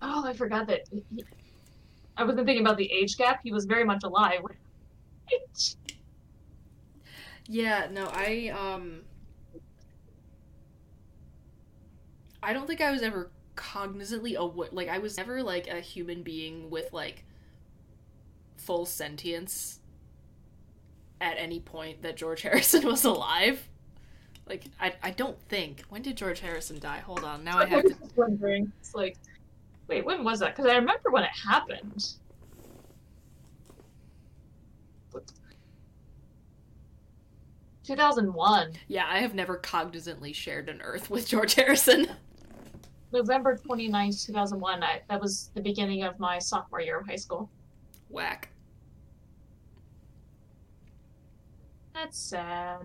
Oh, I forgot that. He, I wasn't thinking about the age gap. He was very much alive. Yeah, no, I um I don't think I was ever cognizantly aware like I was never like a human being with like full sentience at any point that George (laughs) Harrison was alive. Like I I don't think when did George Harrison die? Hold on. Now I have to wondering. It's like, wait, when was that? Because I remember when it happened. Two thousand one, Yeah, I have never cognizantly shared an earth with George Harrison. November 29th, two thousand one. That was the beginning of my sophomore year of high school. Whack. That's sad.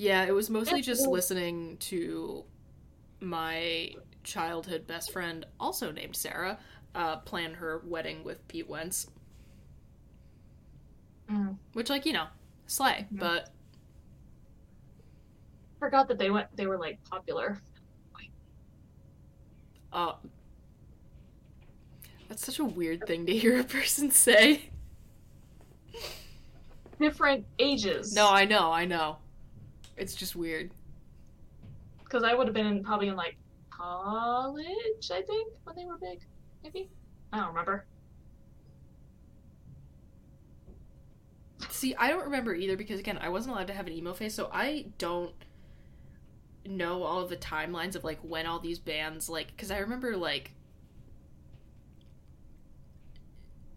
Yeah, it was mostly just listening to my childhood best friend, also named Sarah, uh, plan her wedding with Pete Wentz. Mm. Which, like, you know, slay. Mhm. But Forgot that they went. They were like popular. Uh, that's such a weird thing to hear a person say. Different ages. No, I know, I know. It's just weird. because I would have been in, probably in like college. I think when they were big. Maybe I don't remember. See, I don't remember either because again, I wasn't allowed to have an emo face, so I don't know all of the timelines of like when all these bands like because I remember like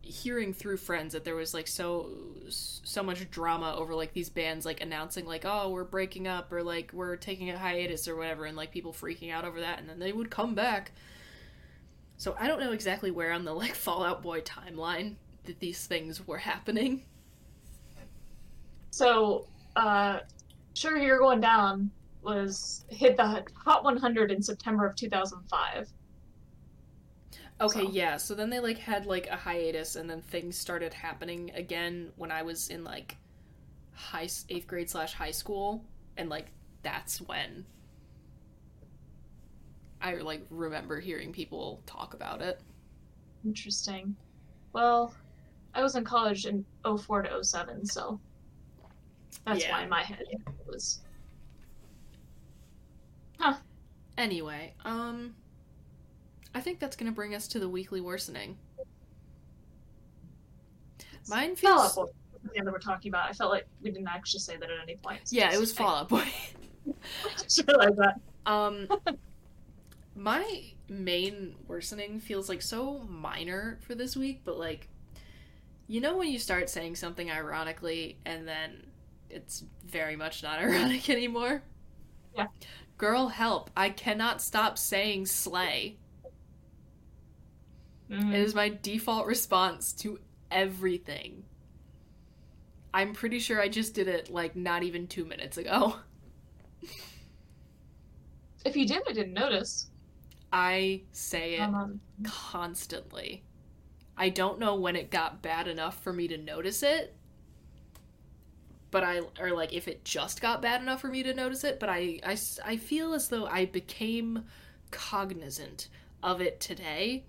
hearing through friends that there was like so so much drama over like these bands like announcing like oh we're breaking up or like we're taking a hiatus or whatever and like people freaking out over that and then they would come back so i don't know exactly where on the like Fall Out Boy timeline that these things were happening So, uh, Sugar, We're Goin Down was hit the Hot 100 in September of 2005. Okay, So- yeah. So then they like had like a hiatus, and then things started happening again when I was in like high eighth grade slash high school, and like that's when I like remember hearing people talk about it. Interesting. Well, I was in college in 04 to 07, so that's Yeah. why in my head it was. Huh. Anyway, um, I think that's gonna bring us to the weekly worsening. Mine feels Fall Out Boy. that we're talking about. I felt like we didn't actually say that at any point. yeah, it was (laughs) I Fall Out Boy. just realized that. Um, (laughs) my main worsening feels like so minor for this week, but like, you know, when you start saying something ironically and then it's very much not (laughs) ironic anymore? Yeah. Girl, help. I cannot stop saying slay. Mm. It is my default response to everything. I'm pretty sure I just did it like not even two minutes ago. If you did, I didn't notice. I say it Um, constantly. I don't know when it got bad enough for me to notice it. But I, or like if it just got bad enough for me to notice it, but I, I, I feel as though I became cognizant of it today.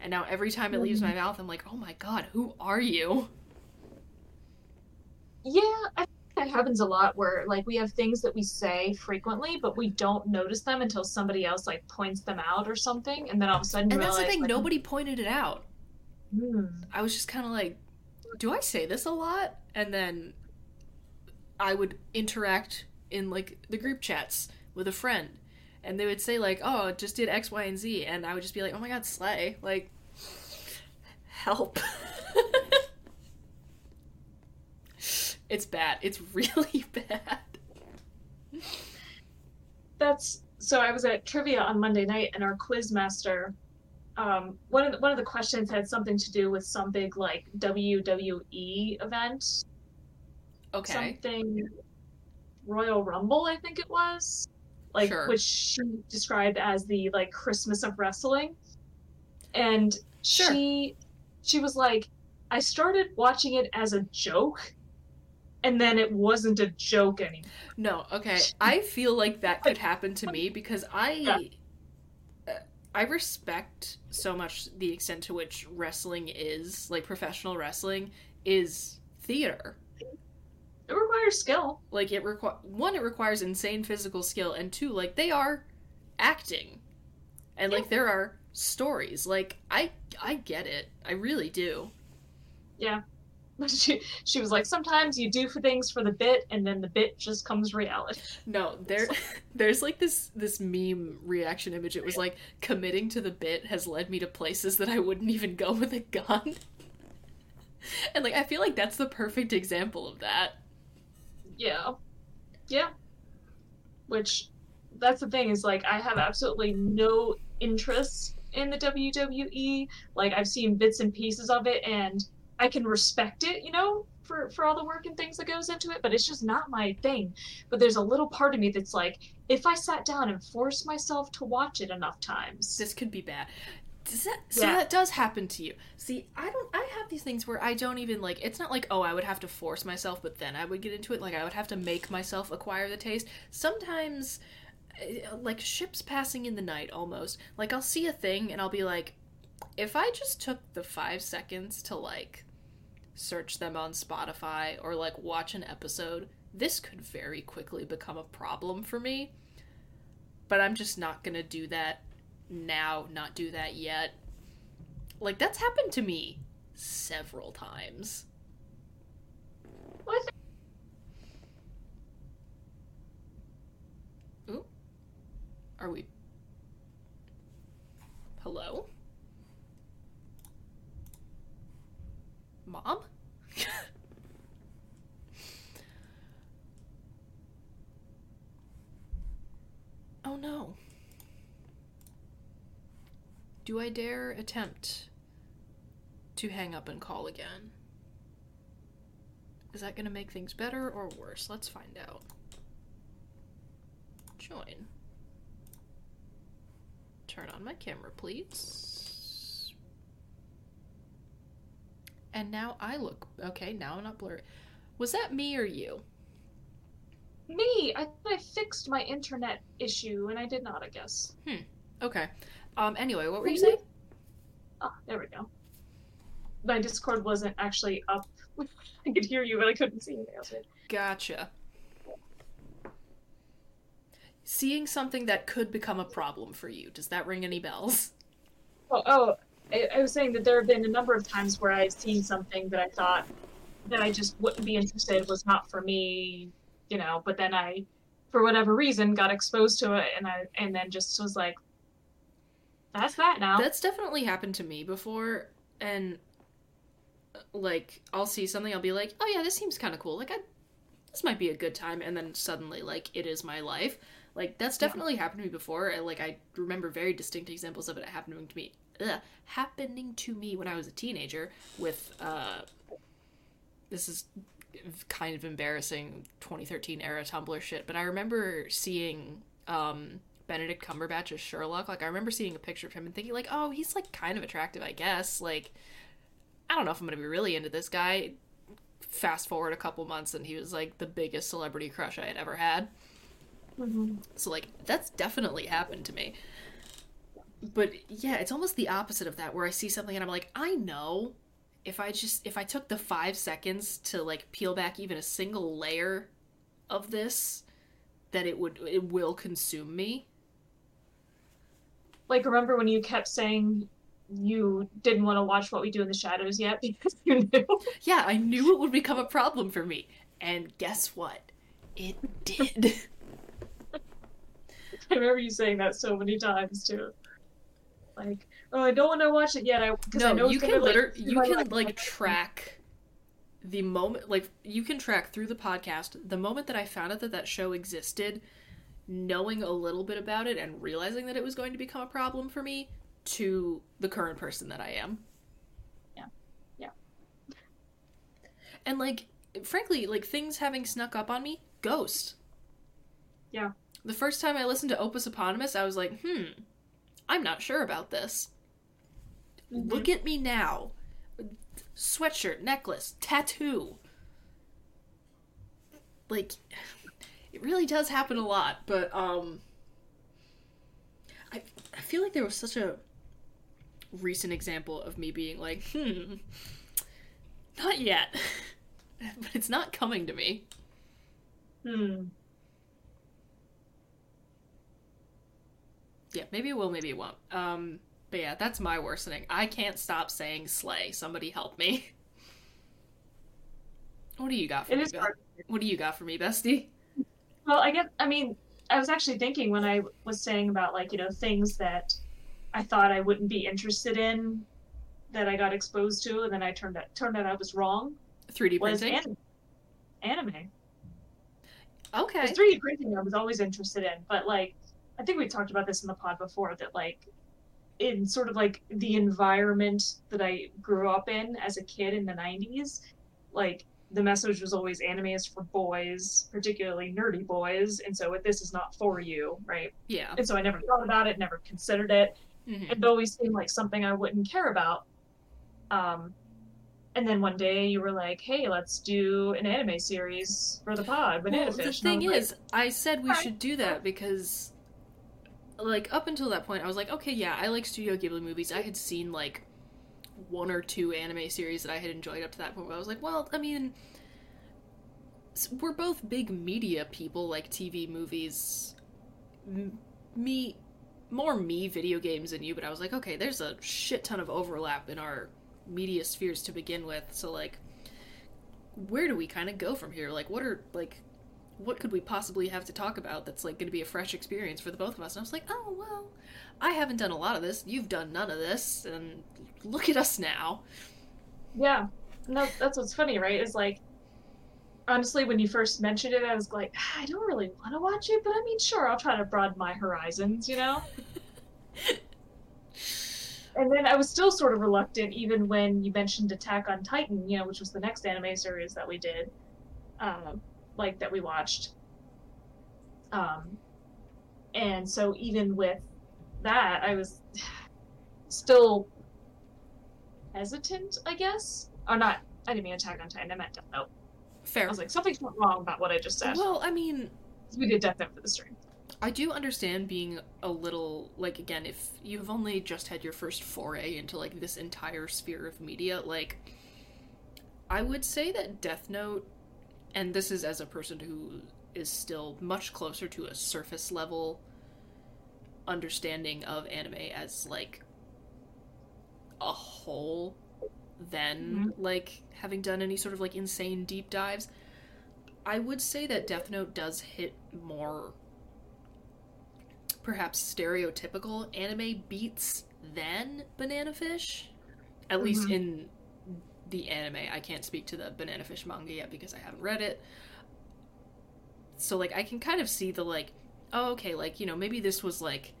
And now every time it leaves my mouth, I'm like, oh my god, who are you? Yeah, I think that happens a lot where like we have things that we say frequently, but we don't notice them until somebody else like points them out or something, and then all of a sudden And that's the thing, like, nobody pointed it out. hmm, I was just kind of like, do I say this a lot? And then I would interact in like the group chats with a friend, and they would say like, "Oh, just did X, Y, and Z," and I would just be like, "Oh my god, slay!" Like, help. (laughs) it's bad. It's (laughs) really bad. That's so. I was at trivia on Monday night, and our quiz master, um, one of the, one of the questions had something to do with some big like WWE event, Okay. something Royal Rumble, I think it was, like Sure. which she described as the like Christmas of wrestling, and Sure. she she was like, I started watching it as a joke, and then it wasn't a joke anymore. No, okay. I feel like that could happen to me because I uh, I respect so much the extent to which wrestling is, like professional wrestling is theater. It requires skill. Like it require one it requires insane physical skill and two like they are acting. And like there are stories. Like I I get it. I really do. Yeah. (laughs) She she was like, sometimes you do for things for the bit, and then the bit just comes reality. No, there (laughs) there's like this this meme reaction image. It was like committing to the bit has led me to places that I wouldn't even go with a gun. (laughs) And like I feel like that's the perfect example of that. Yeah. Yeah. Which, that's the thing is like I have absolutely no interest in the WWE. Like I've seen bits and pieces of it, and I can respect it, you know, for for all the work and things that goes into it. But it's just not my thing. But there's a little part of me that's like, if I sat down and forced myself to watch it enough times, This could be bad. Does that so Yeah. that does happen to you. See, I don't I have these things where I don't even like. It's not like oh, I would have to force myself, but then I would get into it. Like I would have to make myself acquire the taste. Sometimes, uh, like ships passing in the night, almost. Like I'll see a thing and I'll be like, if I just took the five seconds to like search them on Spotify or like watch an episode, this could very quickly become a problem for me. But I'm just not gonna do that now, not do that yet. Like, that's happened to me several times. Think Ooh. Are we. Hello? Mom? oh no. Do I dare attempt to hang up and call again? Is that going to make things better or worse? Let's find out. Join. Turn on my camera, please. And now I look okay. Now I'm not blurry. Was that me or you? me, I thought I fixed my internet issue, and I did not. I guess. Hmm. Okay. Um. Anyway, what were you saying? Oh, there we go. My Discord wasn't actually up. (laughs) I could hear you, but I couldn't see anything else. Gotcha. Seeing something that could become a problem for you. Does that ring any bells? Oh, oh I, I was saying that there have been a number of times where I've seen something that I thought that I just wouldn't be interested, was not for me, you know. But then I, for whatever reason, got exposed to it, and I and then just was like, "That's that now." That's definitely happened to me before, and uh, like I'll see something, I'll be like, "Oh yeah, this seems kind of cool. Like, I, this might be a good time," and then suddenly, like, it is my life. Like that's definitely happened to me before. And, like I remember very distinct examples of it happening to me. Ugh, happening to me when I was a teenager with uh, this is kind of embarrassing 2013 era Tumblr shit, but I remember seeing um, Benedict Cumberbatch as Sherlock. Like I remember seeing a picture of him and thinking like, oh, he's like kind of attractive, I guess. Like I don't know if I'm gonna be really into this guy. Fast forward a couple months and he was like the biggest celebrity crush I had ever had. Mm-hmm. So like that's definitely happened to me. But yeah, it's almost the opposite of that where I see something and I'm like, I know if I just if I took the 5 seconds to like peel back even a single layer of this that it would it will consume me. Like remember when you kept saying you didn't want to watch what we do in the shadows yet (laughs) because you knew Yeah, I knew it would become a problem for me. And guess what? It did. (laughs) i remember you saying that so many times too like oh i don't want to watch it yet i because i know no, you can like, liter- do you can life. like track the moment like you can track through the podcast the moment that I found out that that show existed, knowing a little bit about it and realizing that it was going to become a problem for me to the current person that I am. Yeah. Yeah. And like frankly, like things having snuck up on me, Ghost. yeah The first time I listened to Opus Eponymous, I was like, "Hmm, I'm not sure about this." Look at me now. Sweatshirt, necklace, tattoo. Like it really does happen a lot, but um I I feel like there was such a recent example of me being like, "Hmm, not yet." (laughs) but it's not coming to me. hmm Yeah, maybe it will, maybe it won't. Um, but yeah, that's my worsening. I can't stop saying slay. Somebody help me. (laughs) What do you got for It me? What do you got for me, bestie? Well, I guess I mean I was actually thinking when I was saying about like you know things that I thought I wouldn't be interested in that I got exposed to, and then I turned out turned out I was wrong. 3D Was printing. anime. anime. Okay. 3D printing I was always interested in, but like I think we talked about this in the pod before that like in sort of like the environment that I grew up in as a kid in the 90s, like the message was always anime is for boys, particularly nerdy boys, and so this is not for you, right? Yeah. And so I never thought about it, never considered it. Mhm. It always seemed like something I wouldn't care about. Um, And then one day you were like, "Hey, let's do an anime series for the pod, Banana Well, the thing I is, I said we should do that because, like, up until that point, I was like, okay, yeah, I like Studio Ghibli movies. I had seen like one or two anime series that I had enjoyed up to that point. But I was like, well, I mean, we're both big media people, like TV, movies. M- me, more me, video games than you. But I was like, okay, there's a shit ton of overlap in our media spheres to begin with. So like, where do we kind of go from here? Like, what are like what could we possibly have to talk about that's like going to be a fresh experience for the both of us? And I was like, oh well, I haven't done a lot of this. You've done none of this, and look at us now. Yeah, no, that's what's funny, right? Is like, honestly, when you first mentioned it, I was like, "Ah, I don't really want to watch it, but I mean, sure, I'll try to broaden my horizons, you know. (laughs) and then I was still sort of reluctant, even when you mentioned Attack on Titan, you know, which was the next anime series that we did, um, like that we watched. Um, and so even with that, I was still hesitant, I guess. Or not, I didn't mean Attack on Titan, I meant Death Note. Fair. I was like, something's not wrong about what I just said. well, I mean, we did Death Note for the stream. I do understand being a little like again, if you've only just had your first foray into like this entire sphere of media, like I would say that Death Note, and this is as a person who is still much closer to a surface level understanding of anime as like a whole than like having done any sort of like insane deep dives. I would say that Death Note does hit more perhaps stereotypical anime beats than Banana Fish. At least Mhm. in the anime. I can't speak to the Banana Fish manga yet because I haven't read it. So like I can kind of see the like oh okay, like, you know, maybe this was like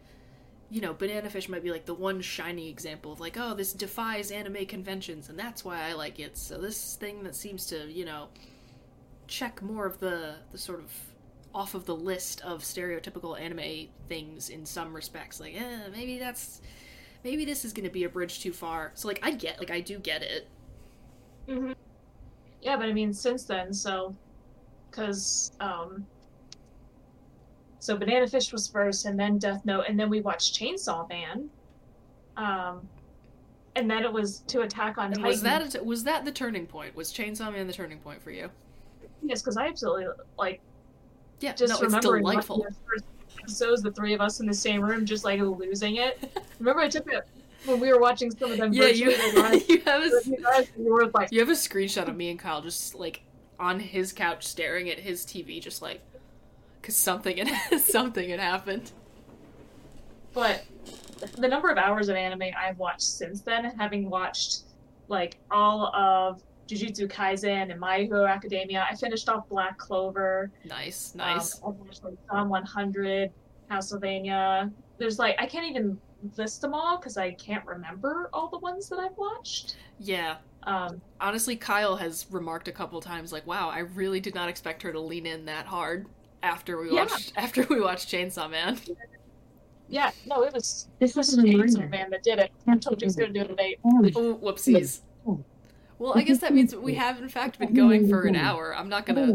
you know, Banana Fish might be like the one shining example of like, oh, this defies anime conventions and that's why I like it. So this thing that seems to, you know, check more of the the sort of off of the list of stereotypical anime things in some respects. Like, eh, maybe that's maybe this is going to be a bridge too far. So like I get like I do get it. hmm Yeah, but I mean, since then, so because um, so Banana Fish was first, and then Death Note, and then we watched Chainsaw Man. Um, and then it was to Attack on Titan. Was that a, was that the turning point? Was Chainsaw Man the turning point for you? Yes, because I absolutely like Yeah, just no, remembering the first episodes, the three of us in the same room, just like losing it. (laughs) Remember, I took it when we were watching some of them. Yeah, you, (laughs) you have a you guys, you were like, you have a screenshot of me and Kyle just like on his couch staring at his TV, just like because something had (laughs) something had happened. but the number of hours of anime I've watched since then, having watched like all of Jujutsu Kaisen and My Hero Academia, I finished off Black Clover. Nice, Um, nice. I watched like Psalm 100, Castlevania. There's like I can't even list them all because I can't remember all the ones that I've watched. yeah. Um, Honestly, Kyle has remarked a couple times like, "Wow, I really did not expect her to lean in that hard after we Yeah. watched (laughs) after we watched Chainsaw Man." yeah, no, it was This this was a Chainsaw. Man that did it. I told you I was gonna do it today. Oh, whoopsies. Well, I guess that means we have in fact been going for an hour. I'm not gonna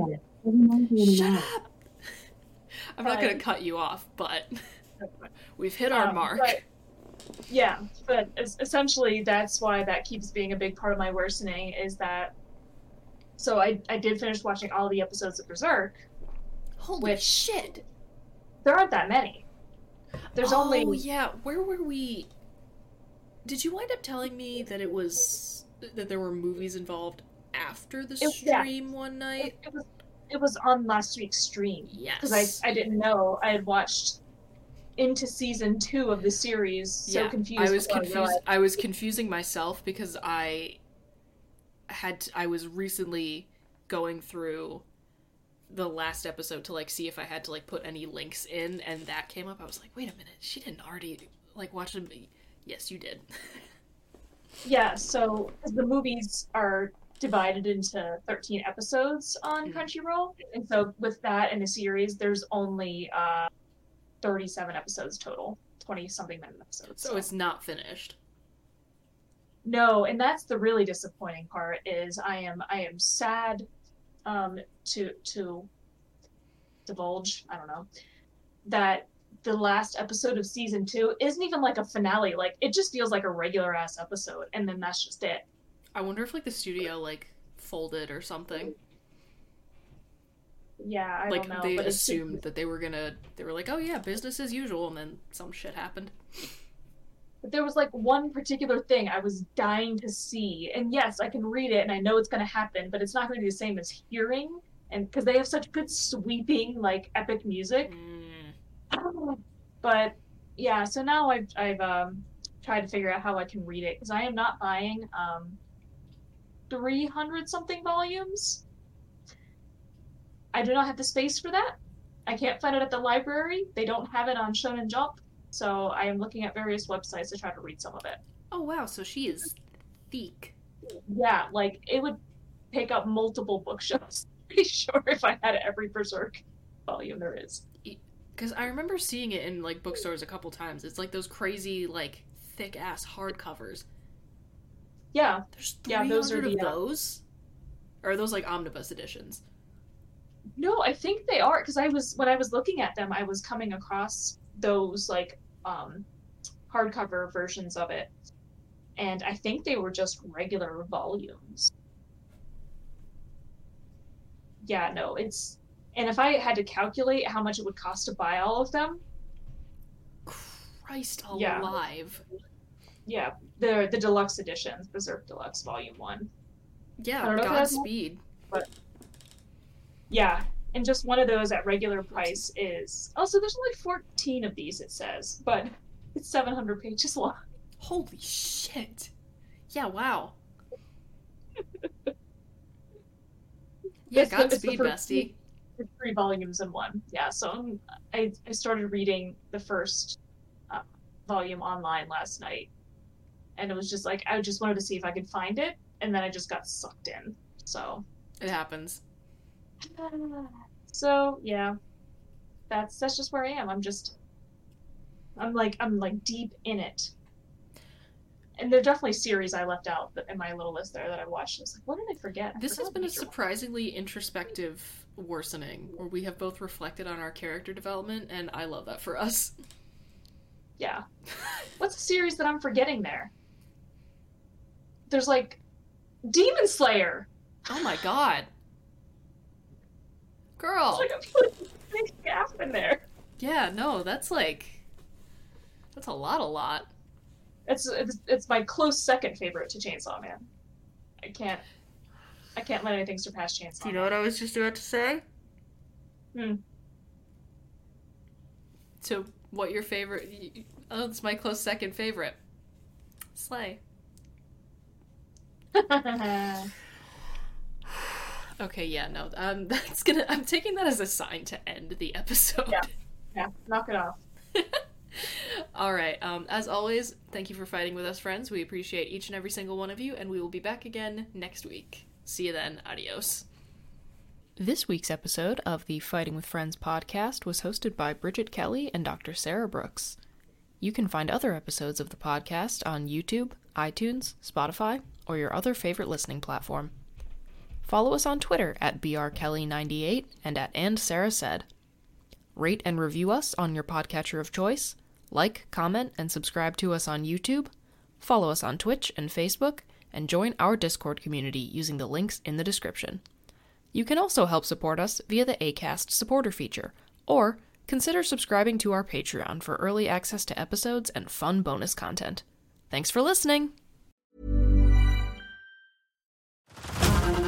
shut up. (laughs) I'm not gonna cut you off, but (laughs) we've hit our Um, mark. but- yeah, but essentially that's why that keeps being a big part of my worsening is that. So I I did finish watching all the episodes of Berserk. Holy which- shit! There aren't that many. There's oh, only Oh yeah. Where were we? Did you wind up telling me that it was that there were movies involved after the It- yeah. stream one night? it was it was on last week's stream Yes. because I I didn't know I had watched into season two of the series. So yeah, confused. I was confused. I was confusing myself because I had I was recently going through the last episode to like see if I had to like put any links in, and that came up. I was like, wait a minute, she didn't already like watch them. Yes, you did. (laughs) Yeah, So the movies are divided into 13 episodes on Mhm. Crunchyroll. And so with that in a series, there's only uh, 37 episodes total, 20 something minute episodes. So it's not finished. No, and that's the really disappointing part is I am I am sad um to to divulge, I don't know, that the last episode of season 2 isn't even like a finale. Like it just feels like a regular ass episode and then that's just it. I wonder if like the studio like folded or something. Yeah, I like don't know. they assumed that they were gonna they were like, Oh yeah, business as usual and then some shit happened. But there was like one particular thing I was dying to see. And yes, I can read it and I know it's going to happen, but it's not going to be the same as hearing. And because they have such good sweeping, like epic music. Mm. (sighs) But yeah, so now I've, I've um, tried to figure out how I can read it because I am not buying um, 300 something volumes. I do not have the space for that. I can't find it at the library. They don't have it on Shonen Jump. So I am looking at various websites to try to read some of it. Oh wow, so she is thick. Yeah, like it would take up multiple bookshelves. (laughs) Pretty sure if I had every Berserk volume there is. Because I remember seeing it in like bookstores a couple times. It's like those crazy like thick ass hardcovers. Yeah, There's Yeah, 300 those are of the, uh, those. Or are those like omnibus editions? no, I think they are because I was when I was looking at them, I was coming across those like um hardcover versions of it, and I think they were just regular volumes. Yeah, no, it's and if I had to calculate how much it would cost to buy all of them, Christ Yeah. alive. yeah, the the deluxe editions, Berserk Deluxe Volume One. Yeah, don't know if it has more- Yeah, and just one of those at regular price is also there's only 14 of these it says, but it's 700 pages long. Holy shit. Yeah, wow. (laughs) yeah, It's the- it's Godspeed, bestie. Three volumes in one. Yeah, so um, I I started reading the first uh, volume online last night, and it was just like I just wanted to see if I could find it, and then I just got sucked in. So It happens. (sighs) (laughs) so yeah, that's that's just where I am. I'm just I'm like I'm like deep in it. And there are definitely series I left out in my little list there that I watched. I was like, what did I forget? I This has been a major one. surprisingly introspective worsening, where we have both reflected on our character development, and I love that for us. Yeah. (laughs) What's a series that I'm forgetting there? There's like Demon Slayer. Oh my god. Girl. It's like a big gap in there. Yeah, no, that's like. That's a lot, a lot. It's, it's it's my close second favorite to Chainsaw Man. I can't I can't let anything surpass Chainsaw. Do you know what I was just about to say? Hmm. So, what your favorite? Oh, it's my close second favorite. Slay. (laughs) Man? Okay, yeah, no, um, (laughs) that's gonna. I'm taking that as a sign to end the episode. Yeah. yeah, knock it off. (laughs) All right. Um, as always, thank you for fighting with us, friends. We appreciate each and every single one of you, and we will be back again next week. See you then. Adios. This week's episode of the Fighting with Friends podcast was hosted by Bridget Kelley and Dr. Sarah Brookes. You can find other episodes of the podcast on YouTube, iTunes, Spotify, or your other favorite listening platform. Follow us on Twitter at brkelley98 and at and Sarah said. Rate and review us on your podcatcher of choice. Like, comment, and subscribe to us on YouTube. Follow us on Twitch and Facebook, and join our Discord community using the links in the description. You can also help support us via the ACAST supporter feature, or consider subscribing to our Patreon for early access to episodes and fun bonus content. Thanks for listening!